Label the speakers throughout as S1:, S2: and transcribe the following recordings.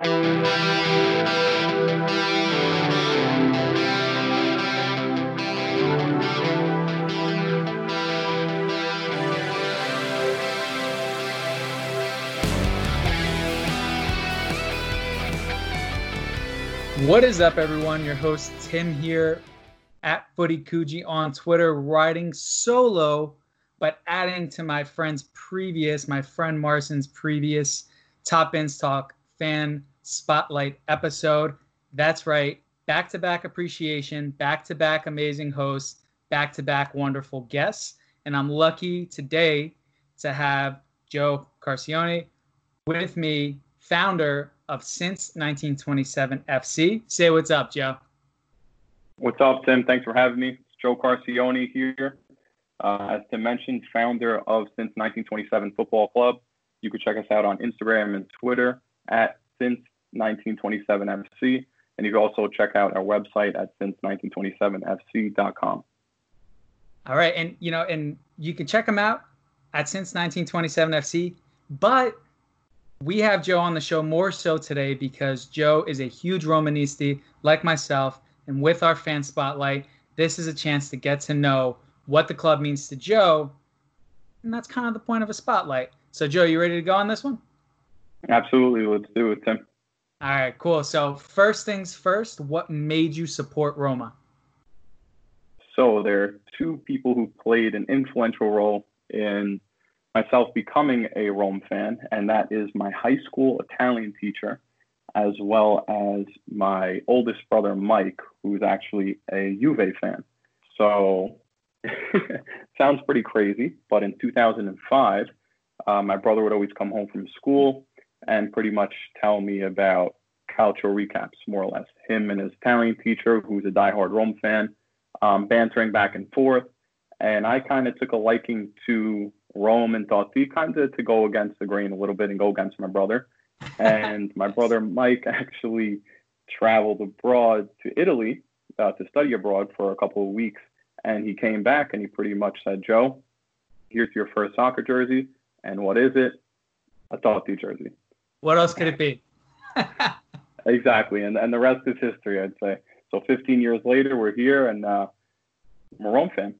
S1: What is up, everyone? Your host Tim here at Footy Kuji on Twitter, riding solo, but adding to my friend's previous, my friend Marson's previous Top Bins Talk fan spotlight episode. That's right, back to back appreciation, back to back amazing hosts, back to back wonderful guests. And I'm lucky today to have Joe Carcione with me, founder of Since 1927 FC. Say what's up, Joe.
S2: What's up, Tim? Thanks for having me. It's Joe Carcione here. Uh, as Tim mentioned, founder of Since 1927 Football Club. You can check us out on Instagram and Twitter at Since 1927 FC. And you can also check out our website at since1927fc.com.
S1: All right. And, you know, and you can check them out at Since 1927 FC. But we have Joe on the show more so today because Joe is a huge Romanisti like myself. And with our fan spotlight, this is a chance to get to know what the club means to Joe. And that's kind of the point of a spotlight. So, Joe, you ready to go on this one?
S2: Absolutely. Let's do it, Tim.
S1: All right, cool. So, first things first, what made you support Roma?
S2: So, there are two people who played an influential role in myself becoming a Rome fan, and that is my high school Italian teacher, as well as my oldest brother, Mike, who's actually a Juve fan. So, sounds pretty crazy, but in 2005, uh, my brother would always come home from school and pretty much tell me about calcio recaps, more or less. Him and his Italian teacher, who's a diehard Rome fan, um, bantering back and forth. And I kind of took a liking to Rome and thought Totti, kind of to go against the grain a little bit and go against my brother. And my brother Mike actually traveled abroad to Italy uh, to study abroad for a couple of weeks. And he came back and he pretty much said, Joe, here's your first soccer jersey. And what is it? A Totti jersey.
S1: What else could it be?
S2: exactly. And, and the rest is history, I'd say. So 15 years later, we're here and uh, I'm a Rome fan.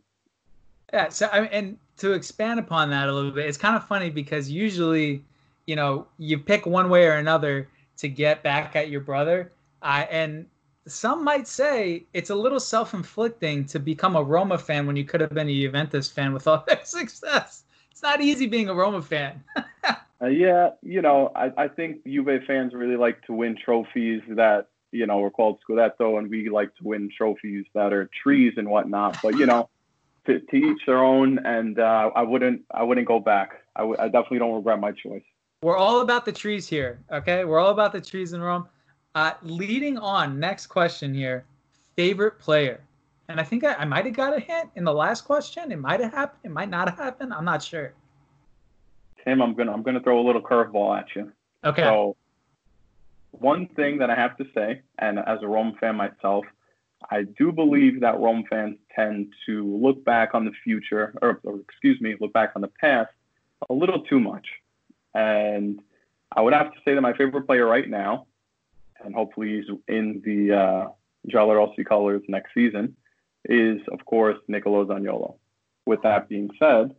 S1: Yeah. So, I mean, and to expand upon that a little bit, it's kind of funny because usually, you know, you pick one way or another to get back at your brother. Uh, and some might say it's a little self-inflicting to become a Roma fan when you could have been a Juventus fan with all their success. It's not easy being a Roma fan.
S2: uh, yeah, you know, I, I think Juve fans really like to win trophies that you know are called Scudetto, and we like to win trophies that are trees and whatnot. But you know, to, to each their own, and uh, I wouldn't I wouldn't go back. I, w- I definitely don't regret my choice.
S1: We're all about the trees here, okay? We're all about the trees in Rome. Uh, leading on, next question here. Favorite player? And I think I, I might have got a hint in the last question. It might have happened. It might not have happened. I'm not sure.
S2: Tim, I'm gonna I'm gonna throw a little curveball at you.
S1: Okay.
S2: So one thing that I have to say, and as a Rome fan myself, I do believe that Rome fans tend to look back on the future, or, or, excuse me, look back on the past a little too much. And I would have to say that my favorite player right now, and hopefully he's in the uh, Giallorossi colors next season, is of course Nicolo Zaniolo. With that being said,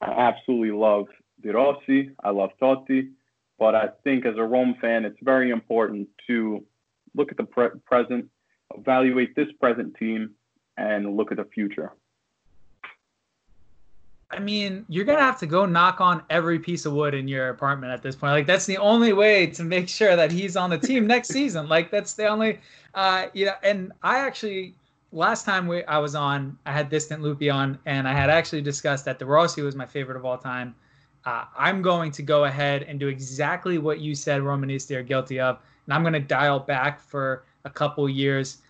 S2: I absolutely love De Rossi. I love Totti. But I think as a Rome fan, it's very important to look at the pre- present, evaluate this present team, and look at the future.
S1: I mean, you're gonna have to go knock on every piece of wood in your apartment at this point. Like that's the only way to make sure that he's on the team next season. Like that's the only, uh, you know. And I actually last time we I was on, I had Distant Loopy on, and I had actually discussed that De Rossi was my favorite of all time. Uh, I'm going to go ahead and do exactly what you said Romanisti are guilty of, and I'm going to dial back for a couple years.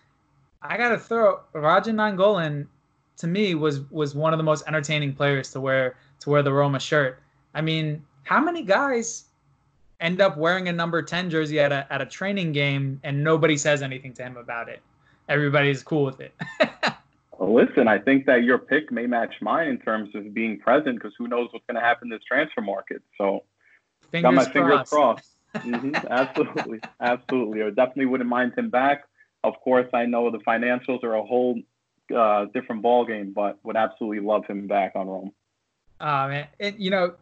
S1: I got to throw Radja Nainggolan to me was was one of the most entertaining players to wear to wear the Roma shirt. I mean, how many guys end up wearing a number 10 jersey at a at a training game and nobody says anything to him about it? Everybody's cool with it.
S2: Listen, I think that your pick may match mine in terms of being present because who knows what's going to happen in this transfer market. So,
S1: fingers
S2: got my
S1: crossed.
S2: fingers crossed. mm-hmm, absolutely, absolutely. I definitely wouldn't mind him back. Of course, I know the financials are a whole uh, different ball game, but would absolutely love him back on Rome.
S1: Ah uh, man, and you know,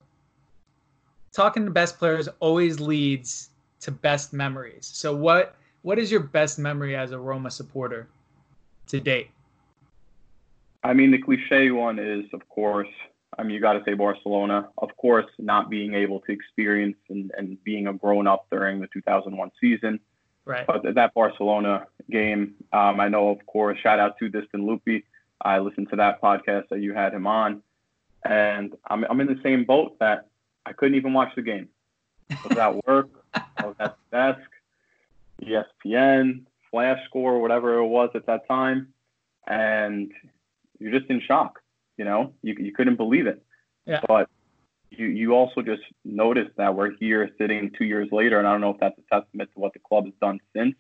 S1: talking to best players always leads to best memories. So what what is your best memory as a Roma supporter to date?
S2: I mean, the cliche one is, of course, I mean, you got to say Barcelona. Of course, not being able to experience and, and being a grown up during the 2001 season.
S1: Right.
S2: But that Barcelona game, um, I know, of course, shout out to Distin Lupi. I listened to that podcast that you had him on. And I'm, I'm in the same boat that I couldn't even watch the game. I was at work, I was at the desk, ESPN, Flash Score, whatever it was at that time. And you're just in shock. You know, you, you couldn't believe it.
S1: Yeah.
S2: But you, you also just notice that we're here sitting two years later. And I don't know if that's a testament to what the club has done since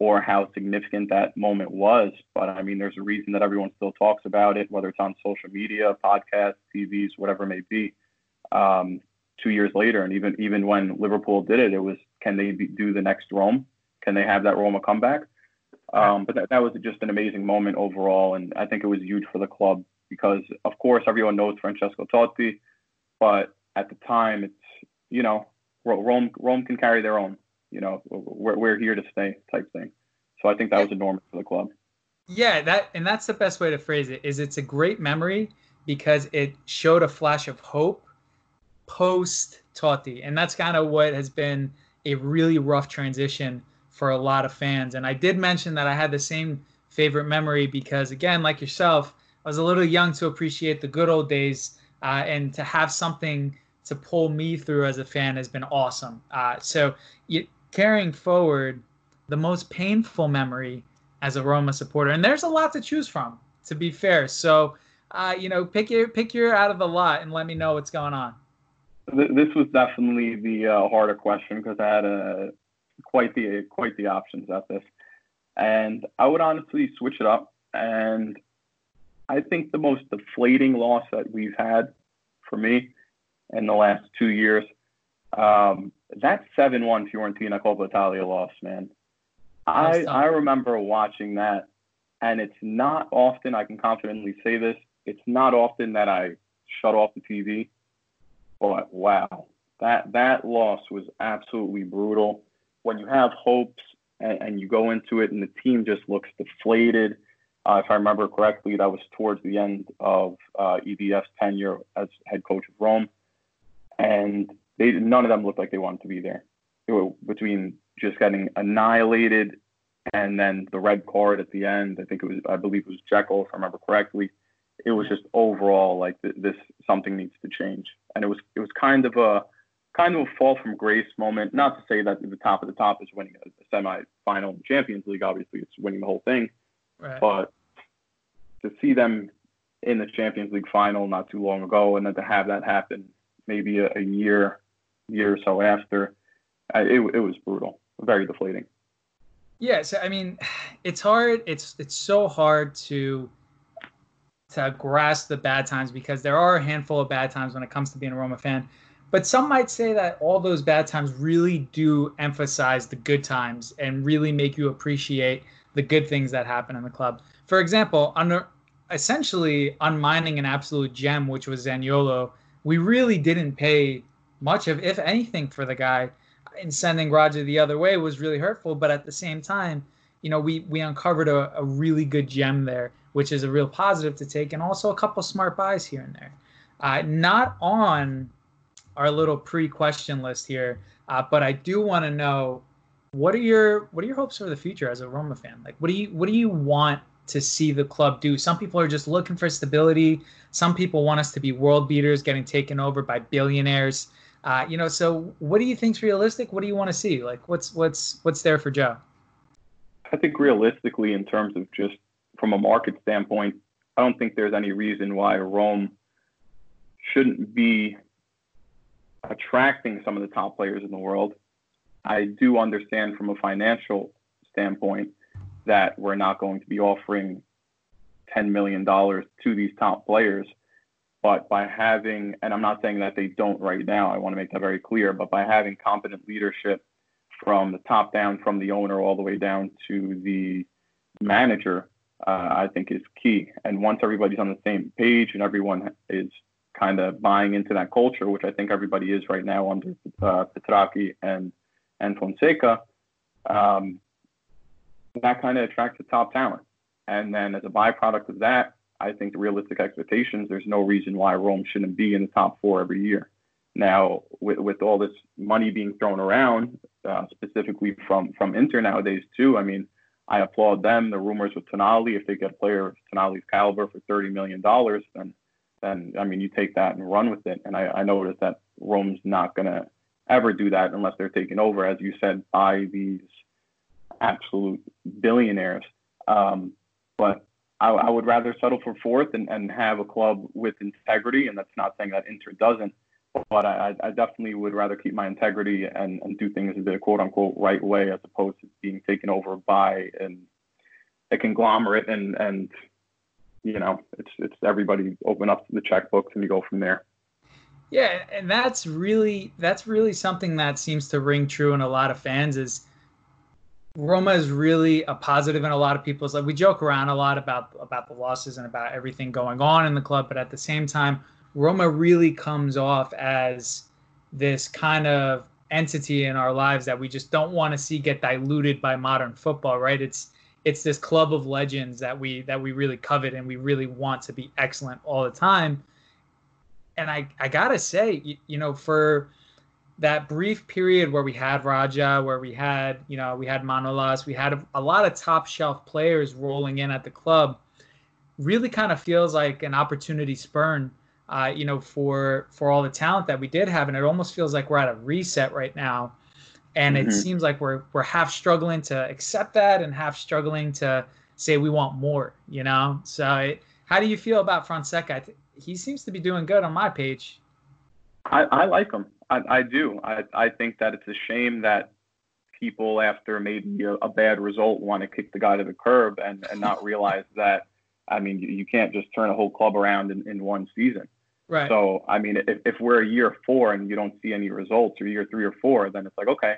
S2: or how significant that moment was. But I mean, there's a reason that everyone still talks about it, whether it's on social media, podcasts, TVs, whatever it may be. Um, two years later, and even even when Liverpool did it, it was can they be, do the next Rome? Can they have that Roma comeback? Um, but that, that was just an amazing moment overall, and I think it was huge for the club because, of course, everyone knows Francesco Totti, but at the time, it's you know Rome Rome can carry their own. You know, we're we're here to stay type thing. So I think that was enormous for the club.
S1: Yeah, that and that's the best way to phrase it. Is it's a great memory because it showed a flash of hope post Totti, and that's kind of what has been a really rough transition for a lot of fans. And I did mention that I had the same favorite memory because, again, like yourself, I was a little young to appreciate the good old days, uh, and to have something to pull me through as a fan has been awesome. Uh, so, you, carrying forward, the most painful memory as a Roma supporter, and there's a lot to choose from, to be fair. So, uh, you know, pick your pick your out of the lot and let me know what's going on.
S2: This was definitely the uh, harder question because I had a quite the quite the options at this. And I would honestly switch it up. And I think the most deflating loss that we've had for me in the last two years, um, that 7 1 Fiorentina Coppa Italia loss, man. I, I remember watching that, and it's not often, I can confidently say this, it's not often that I shut off the TV, but wow, that, that loss was absolutely brutal when you have hopes and, and, you go into it and the team just looks deflated. Uh, if I remember correctly, that was towards the end of uh, EDF's tenure as head coach of Rome, and they none of them looked like they wanted to be there. Between just getting annihilated and then the red card at the end, I think it was I believe it was Jekyll, if I remember correctly. It was just overall like th- this something needs to change, and it was it was kind of a kind of a fall from grace moment. Not to say that the top of the top is winning a, semi-final in the Champions League. Obviously, it's winning the whole thing.
S1: Right.
S2: But to see them in the Champions League final not too long ago, and then to have that happen maybe a, a year, year or so after, it, it was brutal, very deflating.
S1: Yeah, so I mean, it's hard. It's it's so hard to to grasp the bad times because there are a handful of bad times when it comes to being a Roma fan. But some might say that all those bad times really do emphasize the good times and really make you appreciate the good things that happen in the club. For example, under essentially unmining an absolute gem, which was Zaniolo, we really didn't pay much of, if anything, for the guy. And sending Radja the other way was really hurtful. But at the same time, you know, we we uncovered a, a really good gem there, which is a real positive to take, and also a couple smart buys here and there. Uh, not on our little pre-question list here. Uh, but I do want to know what are your what are your hopes for the future as a Roma fan? Like, what do you what do you want to see the club do? Some people are just looking for stability. Some people want us to be world beaters, getting taken over by billionaires. Uh, you know, so what do you think's realistic? What do you want to see? Like, what's what's what's there for Joe?
S2: I think realistically, in terms of just from a market standpoint, I don't think there's any reason why Rome shouldn't be attracting some of the top players in the world. I do understand from a financial standpoint that we're not going to be offering $10 million to these top players. But by having, and I'm not saying that they don't right now, I want to make that very clear, but by having competent leadership from the top down, from the owner all the way down to the manager, uh, I think is key. And once everybody's on the same page and everyone is kind of buying into that culture, which I think everybody is right now under uh, Petrachi and and Fonseca, um, that kind of attracts the top talent. And then as a byproduct of that, I think the realistic expectations, there's no reason why Rome shouldn't be in the top four every year. Now, with, with all this money being thrown around, uh, specifically from from Inter nowadays too, I mean, I applaud them. The rumors with Tonali, if they get a player of Tonali's caliber for thirty million dollars, then then I mean, you take that and run with it. And I, I noticed that Rome's not gonna ever do that unless they're taken over, as you said, by these absolute billionaires. Um, but I, I, would rather settle for fourth and, and have a club with integrity. And that's not saying that Inter doesn't, but I, I definitely would rather keep my integrity and, and do things in the quote unquote right way as opposed to being taken over by an, a conglomerate and, and, you know, it's, it's everybody open up the checkbooks and you go from there.
S1: Yeah, and that's really that's really something that seems to ring true in a lot of fans is Roma is really a positive in a lot of people's like we joke around a lot about about the losses and about everything going on in the club, but at the same time, Roma really comes off as this kind of entity in our lives that we just don't want to see get diluted by modern football, right? It's it's this club of legends that we that we really covet and we really want to be excellent all the time. And I I gotta say, you, you know, for that brief period where we had Radja where we had, you know, we had Manolas, we had a, a, lot of top shelf players rolling in at the club, really kind of feels like an opportunity spurn, uh, you know, for for all the talent that we did have, and it almost feels like we're at a reset right now, and mm-hmm. it seems like we're we're half struggling to accept that and half struggling to say we want more, you know. So, it, how do you feel about Fonseca? Th- he seems to be doing good on my page.
S2: I, I like him. I, I do. I, I think that it's a shame that people, after maybe a, a, bad result, want to kick the guy to the curb and, and not realize that, I mean, you, you can't just turn a whole club around in, in one season.
S1: Right.
S2: So, I mean, if, if we're a year four and you don't see any results or year three or four, then it's like, okay,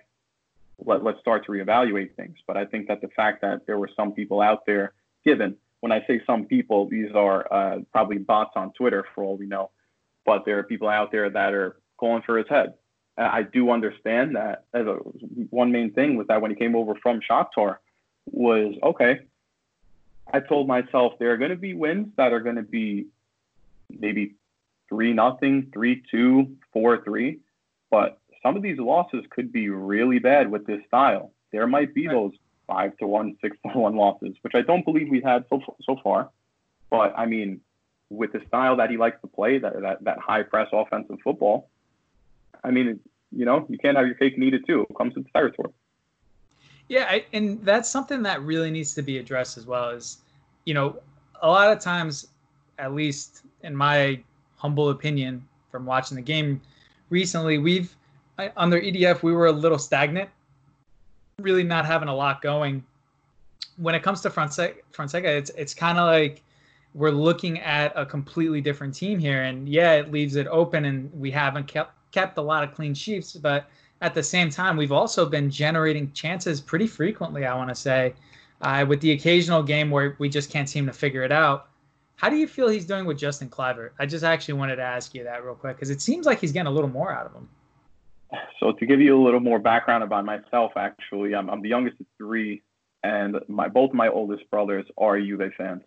S2: let, let's start to reevaluate things. But I think that the fact that there were some people out there, given when I say some people, these are uh, probably bots on Twitter for all we know, but there are people out there that are calling for his head. I do understand that. As a, one main thing was that when he came over from Shakhtar, was okay. I told myself there are going to be wins that are going to be maybe three nothing, three two, four three, but some of these losses could be really bad with this style. There might be those five to one, six to one losses, which I don't believe we've had so so far. But I mean, with the style that he likes to play, that that, that high press offensive football, I mean, you know, you can't have your cake and eat it too. It comes with the territory.
S1: Yeah, I, and that's something that really needs to be addressed as well. Is you know, a lot of times, at least in my humble opinion from watching the game recently, we've under EDF we were a little stagnant, really not having a lot going. When it comes to Fonseca, Fonseca it's it's kind of like we're looking at a completely different team here, and yeah, it leaves it open, and we haven't kept kept a lot of clean sheets, but at the same time, we've also been generating chances pretty frequently. I want to say, uh, with the occasional game where we just can't seem to figure it out. How do you feel he's doing with Justin Kluivert? I just actually wanted to ask you that real quick because it seems like he's getting a little more out of him.
S2: So to give you a little more background about myself, actually, I'm, I'm the youngest of three, and my both my oldest brothers are Juve fans.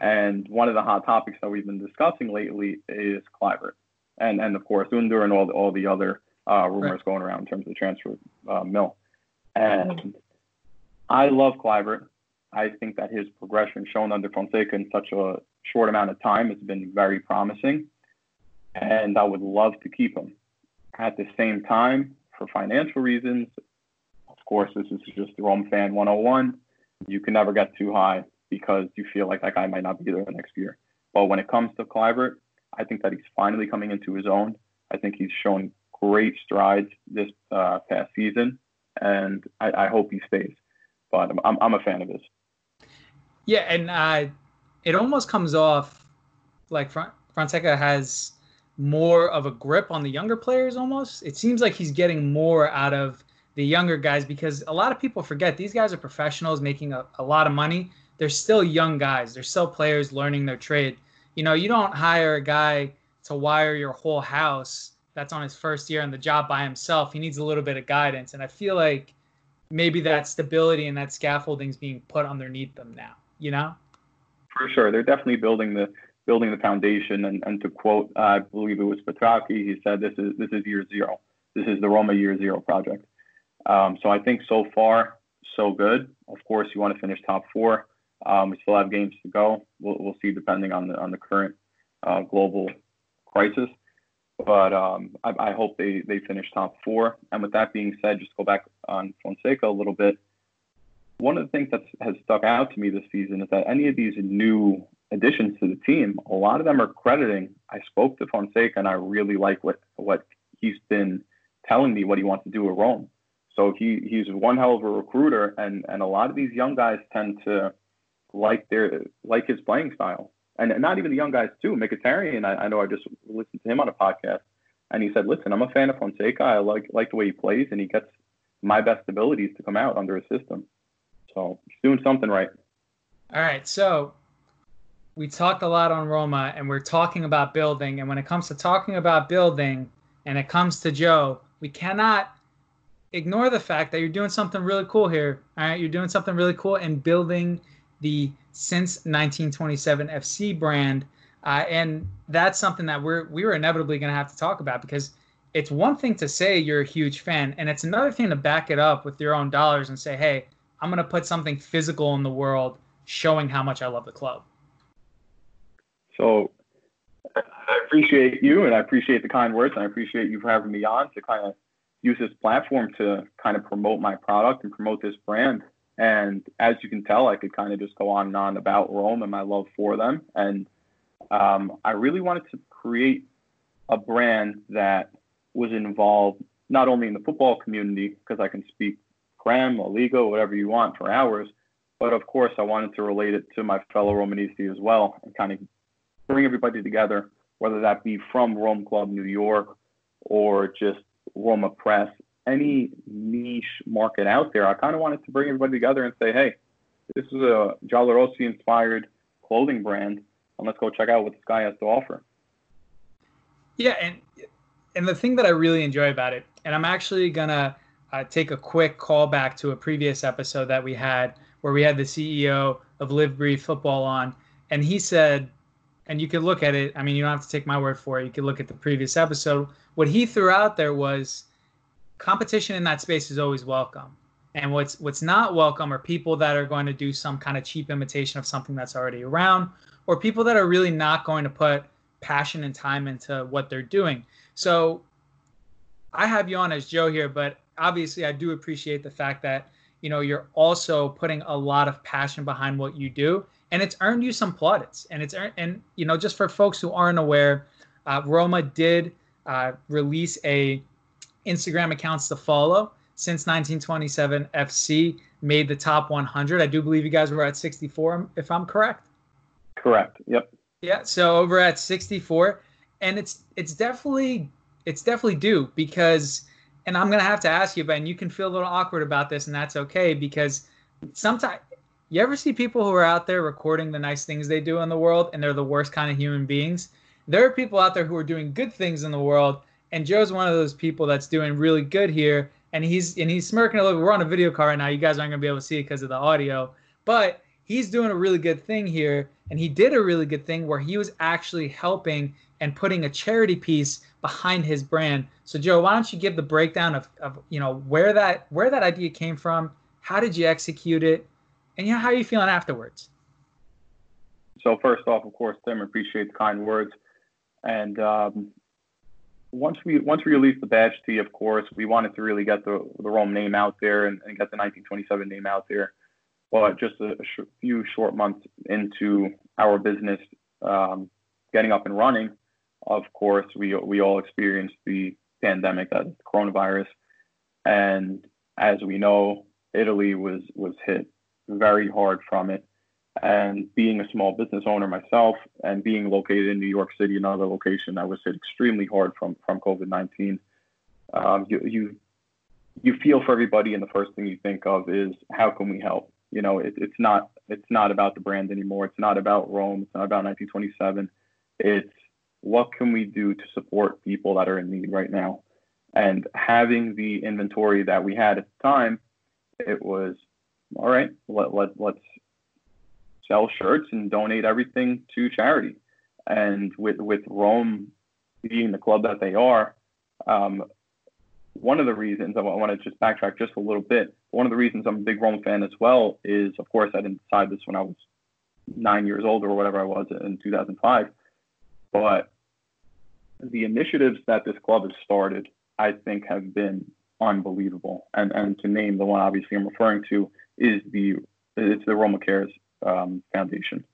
S2: And one of the hot topics that we've been discussing lately is Kluivert and and of course Under and all the, all the other uh, rumors right. going around in terms of the transfer uh, mill. And I love Kluivert. I think that his progression shown under Fonseca in such a short amount of time has been very promising, and I would love to keep him. At the same time, for financial reasons, of course, this is just the Rome fan 101. You can never get too high because you feel like that guy might not be there the next year. But when it comes to Kluivert, I think that he's finally coming into his own. I think he's shown great strides this uh, past season, and I, I, hope he stays. But I'm, I'm, a fan of his.
S1: Yeah, and uh, it almost comes off like Fonseca has more of a grip on the younger players almost. It seems like he's getting more out of the younger guys because a lot of people forget these guys are professionals making a, a lot of money. They're still young guys. They're still players learning their trade. You know, you don't hire a guy to wire your whole house that's on his first year on the job by himself. He needs a little bit of guidance. And I feel like maybe that stability and that scaffolding is being put underneath them now, you know?
S2: For sure. They're definitely building the building the foundation and, and to quote I believe it was Petrachi, he said this is this is year zero. This is the Roma year zero project. Um, so I think so far so good. Of course you want to finish top four. Um, we still have games to go. We'll, we'll see depending on the on the current uh, global crisis. But um, I, I, hope they, they finish top four. And with that being said, just go back on Fonseca a little bit. One of the things that has stuck out to me this season is that any of these new additions to the team, a lot of them are crediting. I spoke to Fonseca and I really like what, what he's been telling me what he wants to do at Rome. So he, he's one hell of a recruiter, and, and a lot of these young guys tend to like their like his playing style and not even the young guys too. Mkhitaryan, I, I know I just listened to him on a podcast, and he said, "Listen, I'm a fan of Fonseca. I like like the way he plays, and he gets my best abilities to come out under his system. So he's doing something right."
S1: All right, so we talked a lot on Roma, and we're talking about building. And when it comes to talking about building, and it comes to Joe, we cannot ignore the fact that you're doing something really cool here. All right, you're doing something really cool and building the since 1927 FC brand, uh, and that's something that we're we were inevitably going to have to talk about because it's one thing to say you're a huge fan, and it's another thing to back it up with your own dollars and say, hey, I'm going to put something physical in the world showing how much I love the club.
S2: So I appreciate you and I appreciate the kind words and I appreciate you for having me on to kind of use this platform to kind of promote my product and promote this brand. And as you can tell, I could kind of just go on and on about Rome and my love for them. And um, I really wanted to create a brand that was involved not only in the football community, because I can speak Prem, La whatever you want for hours, but of course I wanted to relate it to my fellow Romanisti as well and kind of bring everybody together, whether that be from Rome Club New York or just Roma Press any niche market out there. I kind of wanted to bring everybody together and say, hey, this is a Giallorossi inspired clothing brand, and let's go check out what this guy has to offer.
S1: Yeah, and and the thing that I really enjoy about it, and I'm actually gonna uh, take a quick call back to a previous episode that we had where we had the CEO of Live Breathe Football on, and he said, and you can look at it. I mean, you don't have to take my word for it. You can look at the previous episode. What he threw out there was competition in that space is always welcome. And what's what's not welcome are people that are going to do some kind of cheap imitation of something that's already around, or people that are really not going to put passion and time into what they're doing. So I have you on as Joe here, but obviously I do appreciate the fact that you know you're also putting a lot of passion behind what you do, and it's earned you some plaudits. And it's earned, and you know just for folks who aren't aware, uh, Roma did uh, release a Instagram accounts to follow since 1927. FC made the top 100. I do believe you guys were at 64, if I'm correct.
S2: Correct. Yep.
S1: Yeah. So over at 64, and it's it's definitely it's definitely due because, and I'm gonna have to ask you, Ben. You can feel a little awkward about this, and that's okay because sometimes you ever see people who are out there recording the nice things they do in the world, and they're the worst kind of human beings. There are people out there who are doing good things in the world and Joe's one of those people that's doing really good here, and he's and he's smirking a little. We're on a video call right now. You guys aren't gonna be able to see it because of the audio, but he's doing a really good thing here, and he did a really good thing where he was actually helping and putting a charity piece behind his brand. So Joe, why don't you give the breakdown of, of you know where that where that idea came from? How did you execute it? And know how are you feeling afterwards?
S2: So first off, of course, Tim, appreciate the kind words. And um, once we once we released the badge tee, of course, we wanted to really get the the Rome name out there and, and get the 1927 name out there. But just a, a sh- few short months into our business um, getting up and running, of course, we we all experienced the pandemic, that coronavirus, and as we know, Italy was was hit very hard from it. And being a small business owner myself and being located in New York City, another location that was hit extremely hard from, from COVID 19, um, you, you you feel for everybody, and the first thing you think of is how can we help? You know, it, it's not it's not about the brand anymore. It's not about Rome. It's not about 1927. It's what can we do to support people that are in need right now? And having the inventory that we had at the time, it was all right. Let, let let's sell shirts and donate everything to charity. And with with Rome being the club that they are, um, one of the reasons I want to just backtrack just a little bit. One of the reasons I'm a big Rome fan as well is, of course, I didn't decide this when I was nine years old or whatever I was in 2005, but the initiatives that this club has started, I think, have been unbelievable. And and to name the one obviously I'm referring to is the it's the Roma Cares um, Foundation.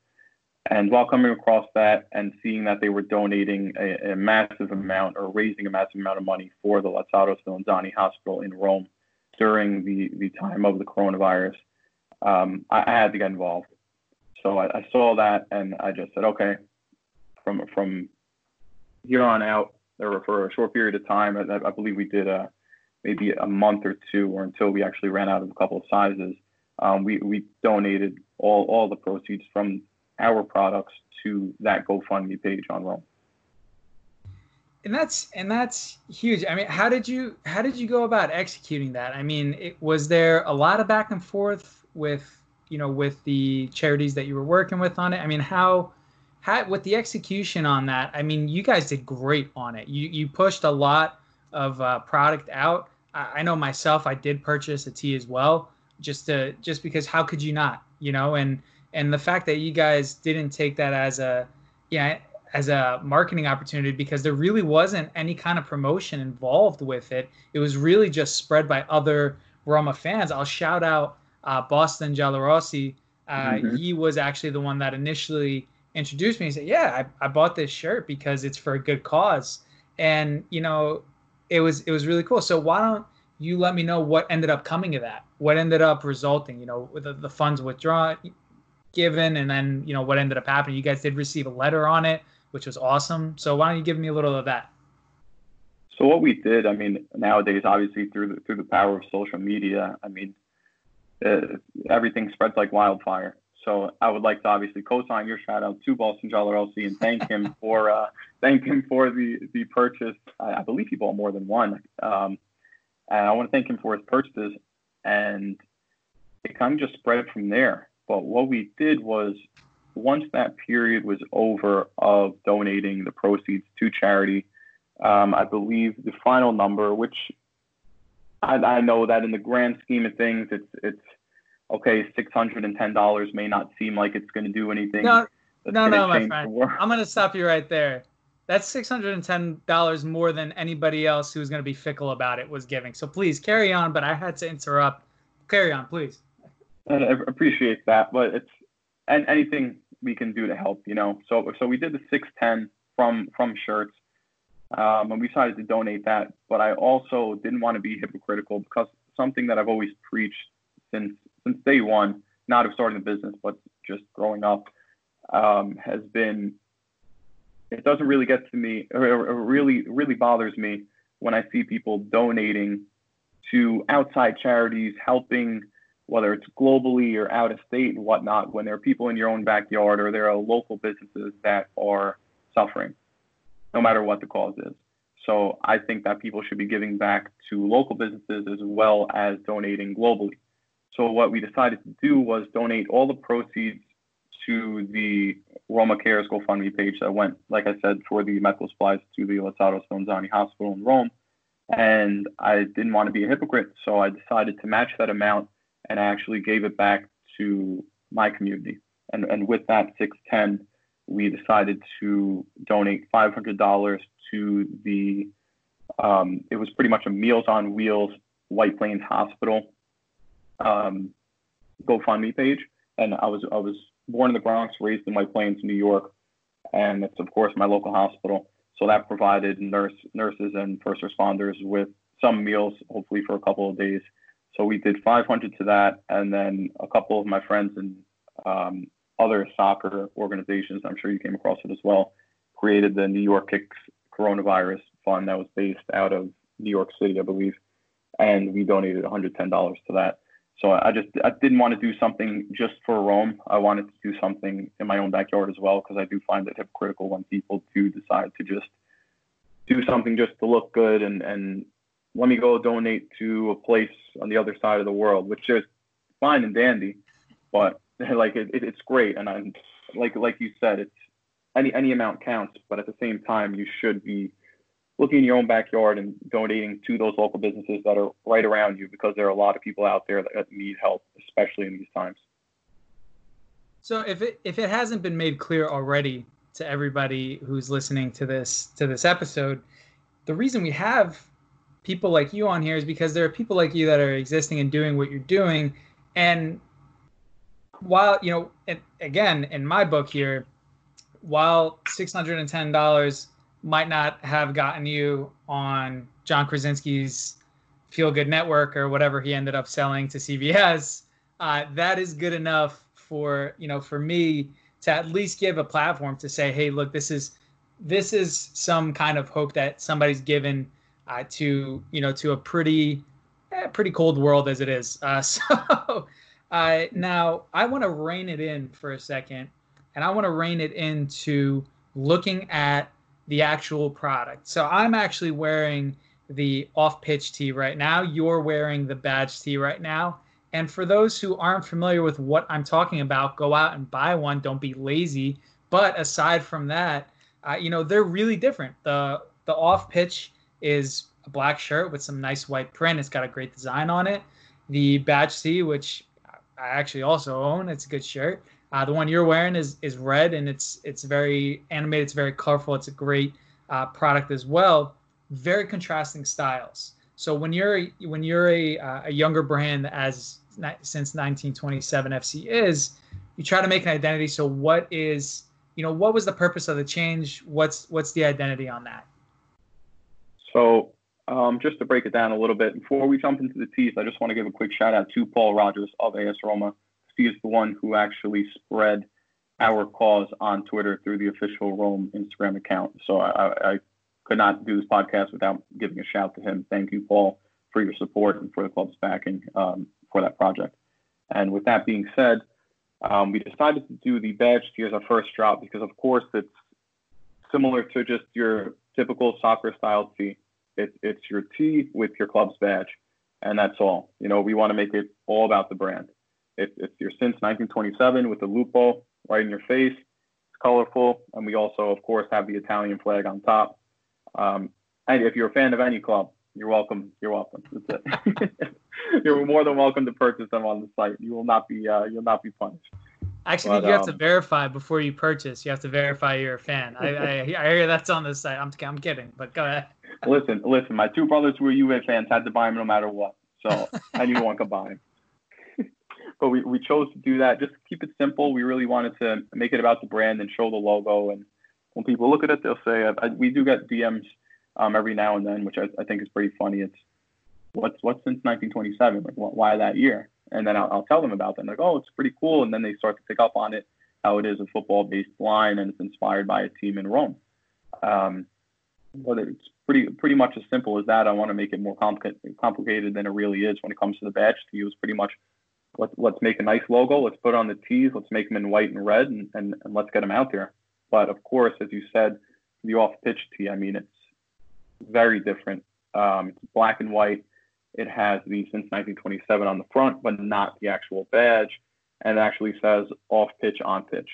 S2: And while coming across that and seeing that they were donating a, a, massive amount or raising a massive amount of money for the Lazzaro Spallanzani Hospital in Rome during the, the time of the coronavirus, um, I, I, had to get involved. So I, I, saw that and I just said, okay, from from here on out, or for a short period of time, I, I believe we did a, maybe a month or two, or until we actually ran out of a couple of sizes. Um, we, we donated all, all the proceeds from our products to that GoFundMe page on Rome.
S1: And that's and that's huge. I mean, how did you how did you go about executing that? I mean, it, was there a lot of back and forth with you know with the charities that you were working with on it? I mean, how how with the execution on that? I mean, you guys did great on it. You you pushed a lot of uh, product out. I, I know myself, I did purchase a as well, just to just because how could you not? You know, and and the fact that you guys didn't take that as a yeah as a marketing opportunity because there really wasn't any kind of promotion involved with it. It was really just spread by other Roma fans. I'll shout out uh, Boston Giallorossi. Uh, mm-hmm. He was actually the one that initially introduced me. He said, "Yeah, I, I bought this shirt because it's for a good cause," and you know, it was it was really cool. So why don't you let me know what ended up coming of that? What ended up resulting? You know, the, the funds withdrawn, given, and then you know what ended up happening. You guys did receive a letter on it, which was awesome. So why don't you give me a little of that?
S2: So what we did, I mean, nowadays, obviously through the, through the power of social media, I mean, uh, everything spreads like wildfire. So I would like to obviously co-sign your shout out to Boston Giallorossi and thank him for uh, thank him for the the purchase. I, I believe he bought more than one, um, and I want to thank him for his purchases. And it kind of just spread from there. But what we did was once that period was over of donating the proceeds to charity, um, I believe the final number, which I, I, know that in the grand scheme of things, it's it's okay. Six hundred and ten dollars may not seem like it's going to do anything.
S1: No, no, no, my friend. I'm going to stop you right there. That's six hundred and ten dollars more than anybody else who's going to be fickle about it was giving. So please carry on. But I had to interrupt. Carry on, please.
S2: I appreciate that, but it's and anything we can do to help, you know. So so we did the 610 from from shirts, um, and we decided to donate that. But I also didn't want to be hypocritical because something that I've always preached since since day one, not of starting the business, but just growing up, um, has been. It doesn't really get to me, or it really really bothers me when I see people donating to outside charities, helping whether it's globally or out of state and whatnot, when there are people in your own backyard or there are local businesses that are suffering, no matter what the cause is. So I think that people should be giving back to local businesses as well as donating globally. So what we decided to do was donate all the proceeds to the Roma Cares GoFundMe page that went, like I said, for the medical supplies to the Lazzaro Spallanzani Hospital in Rome. And I didn't want to be a hypocrite, so I decided to match that amount and I actually gave it back to my community. And, and with that 610, we decided to donate $500 to the, um, it was pretty much a Meals on Wheels White Plains Hospital um, GoFundMe page. And I was, I was born in the Bronx, raised in White Plains, New York. And it's, of course, my local hospital. So that provided nurse, nurses and first responders with some meals, hopefully for a couple of days. So we did 500 to that, and then a couple of my friends and um, other soccer organizations, I'm sure you came across it as well, created the New York Kicks Coronavirus Fund that was based out of New York City, I believe. and we donated $110 to that. So I just I didn't want to do something just for Rome. I wanted to do something in my own backyard as well because I do find it hypocritical when people do decide to just do something just to look good and and let me go donate to a place on the other side of the world, which is fine and dandy, but like it, it, it's great. And I'm like like you said, it's any any amount counts, but at the same time, you should be looking in your own backyard and donating to those local businesses that are right around you because there are a lot of people out there that need help, especially in these times.
S1: So if it if it hasn't been made clear already to everybody who's listening to this to this episode, the reason we have people like you on here is because there are people like you that are existing and doing what you're doing and while you know again in my book here while $610 might not have gotten you on John Krasinski's Feel Good Network or whatever he ended up selling to CBS, uh, that is good enough for you know for me to at least give a platform to say, hey, look, this is this is some kind of hope that somebody's given uh, to you know to a pretty eh, pretty cold world as it is. Uh, so uh, now I want to rein it in for a second, and I want to rein it into looking at the actual product. So I'm actually wearing the off pitch tee right now. You're wearing the badge tee right now. And for those who aren't familiar with what I'm talking about, go out and buy one. Don't be lazy. But aside from that, uh, you know they're really different. The the off pitch is a black shirt with some nice white print. It's got a great design on it. The badge tee, which I actually also own, it's a good shirt. Uh, the one you're wearing is is red and it's it's very animated. It's very colorful. It's a great uh, product as well. Very contrasting styles. So when you're when you're a, uh, a younger brand as since 1927 FC is, you try to make an identity. So what is you know what was the purpose of the change? What's what's the identity on that?
S2: So um, just to break it down a little bit before we jump into the teeth, I just want to give a quick shout out to Paul Rogers of AS Roma he is the one who actually spread our cause on Twitter through the official Rome Instagram account. So I, I could not do this podcast without giving a shout to him. Thank you, Paul, for your support and for the club's backing um, for that project. And with that being said, um, we decided to do the badge tee as our first drop because, of course, it's similar to just your typical soccer style tee. It, it's your tee with your club's badge, and that's all. You know, we want to make it all about the brand. It's, it's your since 1927 with the lupo right in your face. It's colorful, and we also, of course, have the Italian flag on top. Um, and if you're a fan of any club, you're welcome. You're welcome. That's it. you're more than welcome to purchase them on the site. You will not be uh, you'll not be punished.
S1: Actually, but, you have um, to verify before you purchase. You have to verify you're a fan. I, I, I hear that's on the site. I'm, I'm kidding, but go ahead.
S2: listen, listen. My two brothers who were Juve fans had to buy them no matter what, so anyone could buy them but we, we chose to do that just keep it simple. We really wanted to make it about the brand and show the logo. And when people look at it, they'll say, I, we do get DMs um, every now and then, which I, I, think is pretty funny. It's what's what's since 1927? Like, why that year? And then I'll, I'll tell them about them. Like, oh, it's pretty cool. And then they start to pick up on it, how it is a football-based line and it's inspired by a team in Rome. Um, but it's pretty pretty much as simple as that. I want to make it more complicated complicated than it really is when it comes to the badge. To use pretty much let's let's make a nice logo. Let's put on the tees. Let's make them in white and red, and, and, and let's get them out there. But of course, as you said, the off-pitch tee. I mean, it's very different. Um, it's black and white. It has the since 1927 on the front, but not the actual badge, and it actually says off-pitch, on-pitch.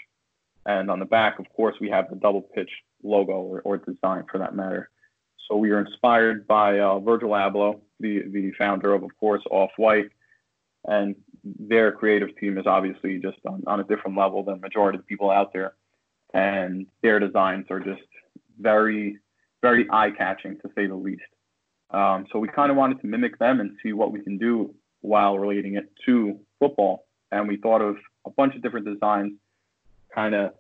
S2: And on the back, of course, we have the double pitch logo or, or design for that matter. So we are inspired by uh, Virgil Abloh, the the founder of, of course, Off White and their creative team is obviously just on, on a different level than majority of the people out there. And their designs are just very very eye-catching to say the least. Um, so we kind of wanted to mimic them and see what we can do while relating it to football. And we thought of a bunch of different designs kind of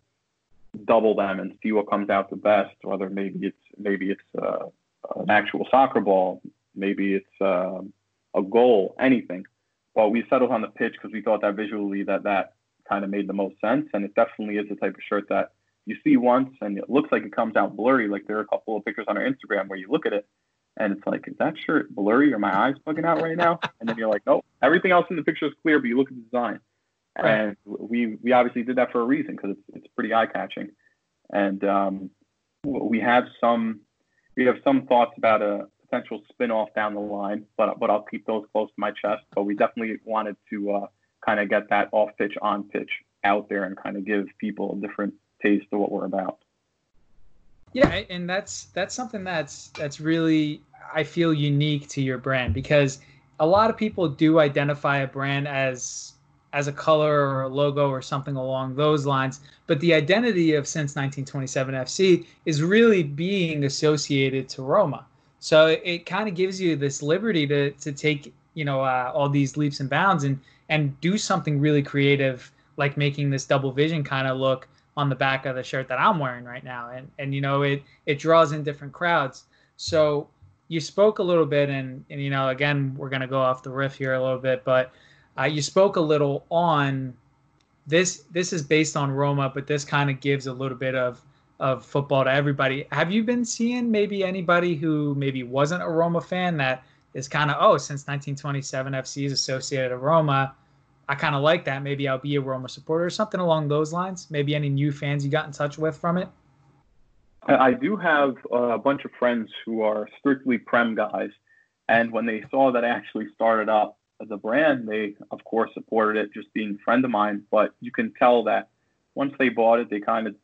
S2: double them and see what comes out the best whether maybe it's maybe it's uh, an actual soccer ball maybe it's uh, a goal anything well, we settled on the pitch because we thought that visually that that kind of made the most sense, and it definitely is the type of shirt that you see once and it looks like it comes out blurry. Like there are a couple of pictures on our Instagram where you look at it and it's like, is that shirt blurry or my eyes bugging out right now? And then you're like, nope, everything else in the picture is clear, but you look at the design. Right. And we we obviously did that for a reason because it's, it's pretty eye catching. And um, we have some we have some thoughts about a potential spin off down the line, but but I'll keep those close to my chest. But we definitely wanted to uh, kind of get that off pitch on pitch out there and kind of give people a different taste of what we're about.
S1: Yeah, and that's that's something that's that's really I feel unique to your brand because a lot of people do identify a brand as as a color or a logo or something along those lines, but the identity of since 1927 FC is really being associated to Roma. So it, it kind of gives you this liberty to to take you know uh, all these leaps and bounds and and do something really creative like making this double vision kind of look on the back of the shirt that I'm wearing right now. And and you know it it draws in different crowds. So you spoke a little bit and and you know again we're gonna go off the riff here a little bit, but uh, you spoke a little on this this is based on Roma, but this kind of gives a little bit of of football to everybody. Have you been seeing maybe anybody who maybe wasn't a Roma fan that is kind of oh since 1927 FC is associated with Roma I kind of like that. Maybe I'll be a Roma supporter or something along those lines. Maybe any new fans you got in touch with from it?
S2: I do have a bunch of friends who are strictly Prem guys. And when they saw that I actually started up as a brand, they, of course, supported it just being a friend of mine. But you can tell that once they bought it, they kind of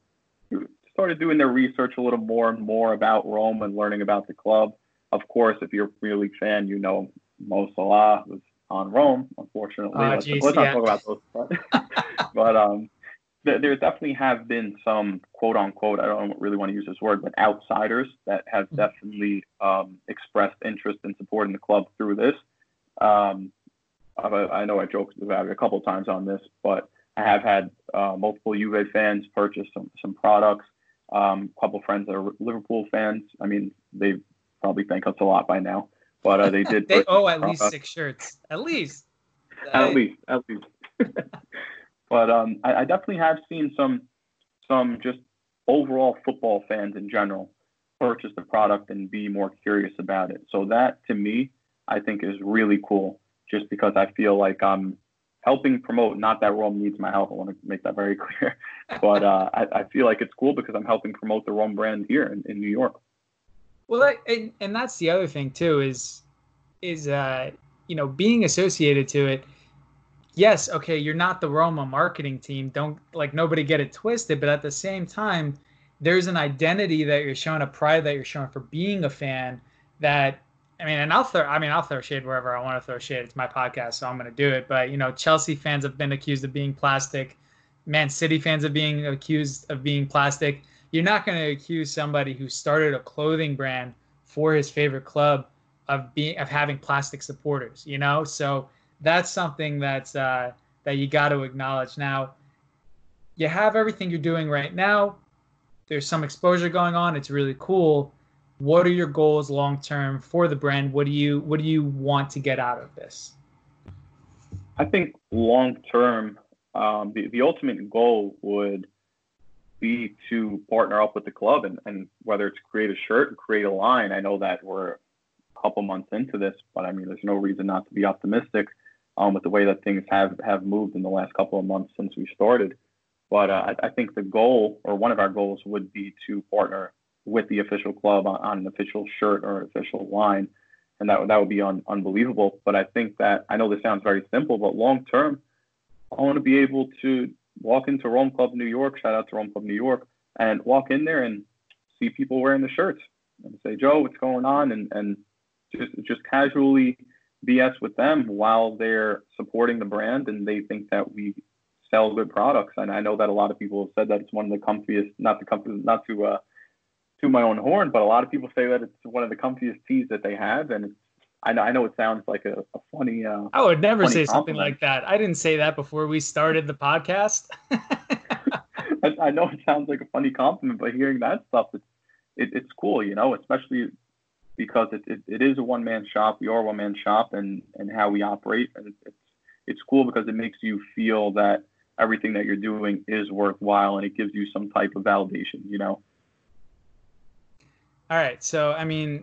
S2: started doing their research a little more and more about Rome and learning about the club. Of course, if you're a Premier League fan, you know Mo Salah was on Rome, unfortunately.
S1: Uh,
S2: let's,
S1: geez,
S2: let's
S1: yeah.
S2: not talk about those. But, but um, th- there definitely have been some quote unquote, I don't really want to use this word, but outsiders that have mm-hmm. definitely um, expressed interest in supporting the club through this. Um, I, I know I joked about it a couple times on this, but I have had uh, multiple Juve fans purchase some, some products. Um, a couple friends that are Liverpool fans. I mean, they probably thank us a lot by now. But uh, they did.
S1: they owe at least six shirts. At least.
S2: At least, at least. but um, I, I definitely have seen some, some just overall football fans in general purchase the product and be more curious about it. So that to me, I think is really cool. Just because I feel like I'm helping promote. Not that Rome needs my help. I want to make that very clear. But uh, I, I, feel like it's cool because I'm helping promote the Rome brand here in, in New York.
S1: Well, and, and that's the other thing too is is uh you know being associated to it. Yes, okay, you're not the Roma marketing team. Don't like nobody get it twisted, but at the same time, there's an identity that you're showing, a pride that you're showing for being a fan. That I mean, and I'll throw. I mean, I'll throw shade wherever I want to throw shade. It's my podcast, so I'm going to do it. But you know, Chelsea fans have been accused of being plastic. Man City fans of being accused of being plastic you're not going to accuse somebody who started a clothing brand for his favorite club of being of having plastic supporters you know so that's something that's uh, that you got to acknowledge now you have everything you're doing right now there's some exposure going on it's really cool what are your goals long term for the brand what do you what do you want to get out of this
S2: i think long term um, the, the ultimate goal would be to partner up with the club and, and whether it's create a shirt and create a line. I know that we're a couple months into this, but I mean, there's no reason not to be optimistic um, with the way that things have, have moved in the last couple of months since we started. But uh, I, I, think the goal, or one of our goals, would be to partner with the official club on, on an official shirt or official line. And that, that would be un, unbelievable. But I think that, I know this sounds very simple, but long term, I want to be able to walk into Rome Club New York, shout out to Rome Club New York, and walk in there and see people wearing the shirts and say, Joe, what's going on? And, and just, just casually BS with them while they're supporting the brand and they think that we sell good products. And I know that a lot of people have said that it's one of the comfiest, not the comfy, not to, uh, to my own horn, but a lot of people say that it's one of the comfiest tees that they have. And it's I know, I know it sounds like a, a funny. Uh,
S1: I would never say compliment. something like that. I didn't say that before we started the podcast.
S2: I, I, know it sounds like a funny compliment, but hearing that stuff, it's it, it's cool, you know, especially because it, it, it is a one man shop. We are a one man shop, and and how we operate, and it's it's cool because it makes you feel that everything that you're doing is worthwhile, and it gives you some type of validation, you know.
S1: All right, so I mean,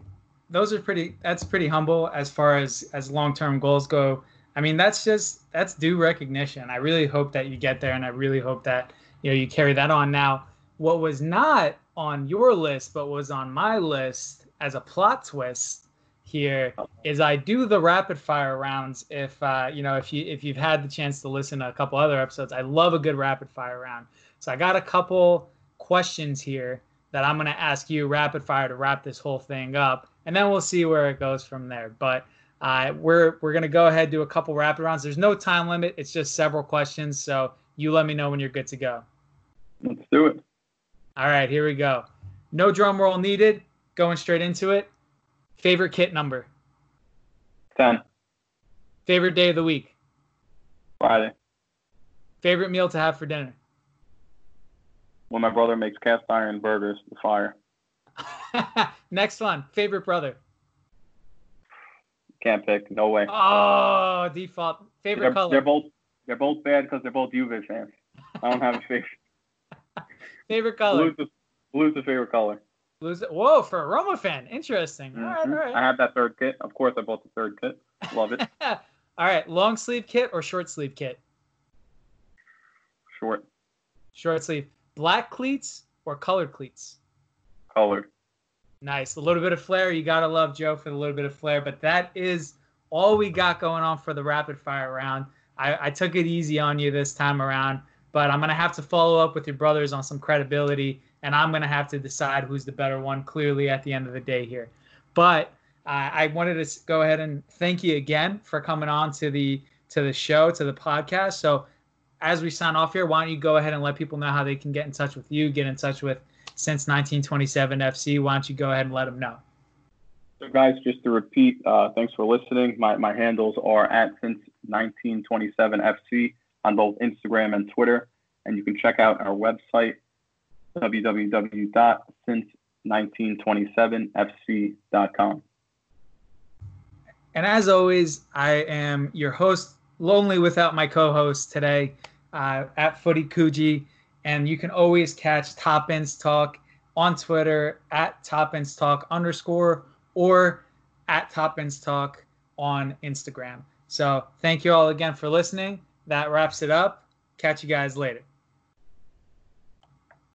S1: those are pretty. That's pretty humble as far as as long term goals go. I mean, that's just that's due recognition. I really hope that you get there, and I really hope that you know you carry that on. Now, what was not on your list, but was on my list as a plot twist here is I do the rapid fire rounds. If uh, you know, if you if you've had the chance to listen to a couple other episodes, I love a good rapid fire round. So I got a couple questions here that I'm gonna ask you rapid fire to wrap this whole thing up, and then we'll see where it goes from there. But uh, we're we're gonna go ahead do a couple rapid rounds. There's no time limit. It's just several questions. So you let me know when you're good to go.
S2: Let's do it.
S1: All right, here we go. No drum roll needed. Going straight into it. Favorite kit number?
S2: 10.
S1: Favorite day of the week?
S2: Friday.
S1: Favorite meal to have for dinner?
S2: When my brother makes cast iron burgers, the fire.
S1: Next one. Favorite brother?
S2: Can't pick. No way.
S1: Oh, default. Favorite
S2: they're,
S1: color?
S2: They're both they're both bad because they're both Juve fans. I don't have a favorite.
S1: favorite color?
S2: Blue's the, blue's the favorite color.
S1: Blues. Whoa, for a Roma fan, interesting. Mm-hmm. All right, all right. I
S2: have that third kit. Of course, I bought the third kit. Love it.
S1: all right, long sleeve kit or short sleeve kit?
S2: Short.
S1: Short sleeve. Black cleats or colored cleats?
S2: Colored.
S1: Nice. A little bit of flair. You gotta love Joe for a little bit of flair. But that is all we got going on for the rapid fire round. I, I took it easy on you this time around, but I'm gonna have to follow up with your brothers on some credibility and I'm going to have to decide who's the better one clearly at the end of the day here. But uh, I wanted to go ahead and thank you again for coming on to the to the show to the podcast. So as we sign off here, why don't you go ahead and let people know how they can get in touch with you, get in touch with since 1927 FC. Why don't you go ahead and let them know?
S2: So guys, just to repeat, uh, thanks for listening. My, my handles are at since 1927 FC on both Instagram and Twitter. And you can check out our website, www.since1927fc.com.
S1: And as always, I am your host, lonely without my co-host today, uh, at Footy Kuji, and you can always catch Top Bins Talk on Twitter at Top Bins Talk underscore or at Top Bins Talk on Instagram. So thank you all again for listening. That wraps it up. Catch you guys later.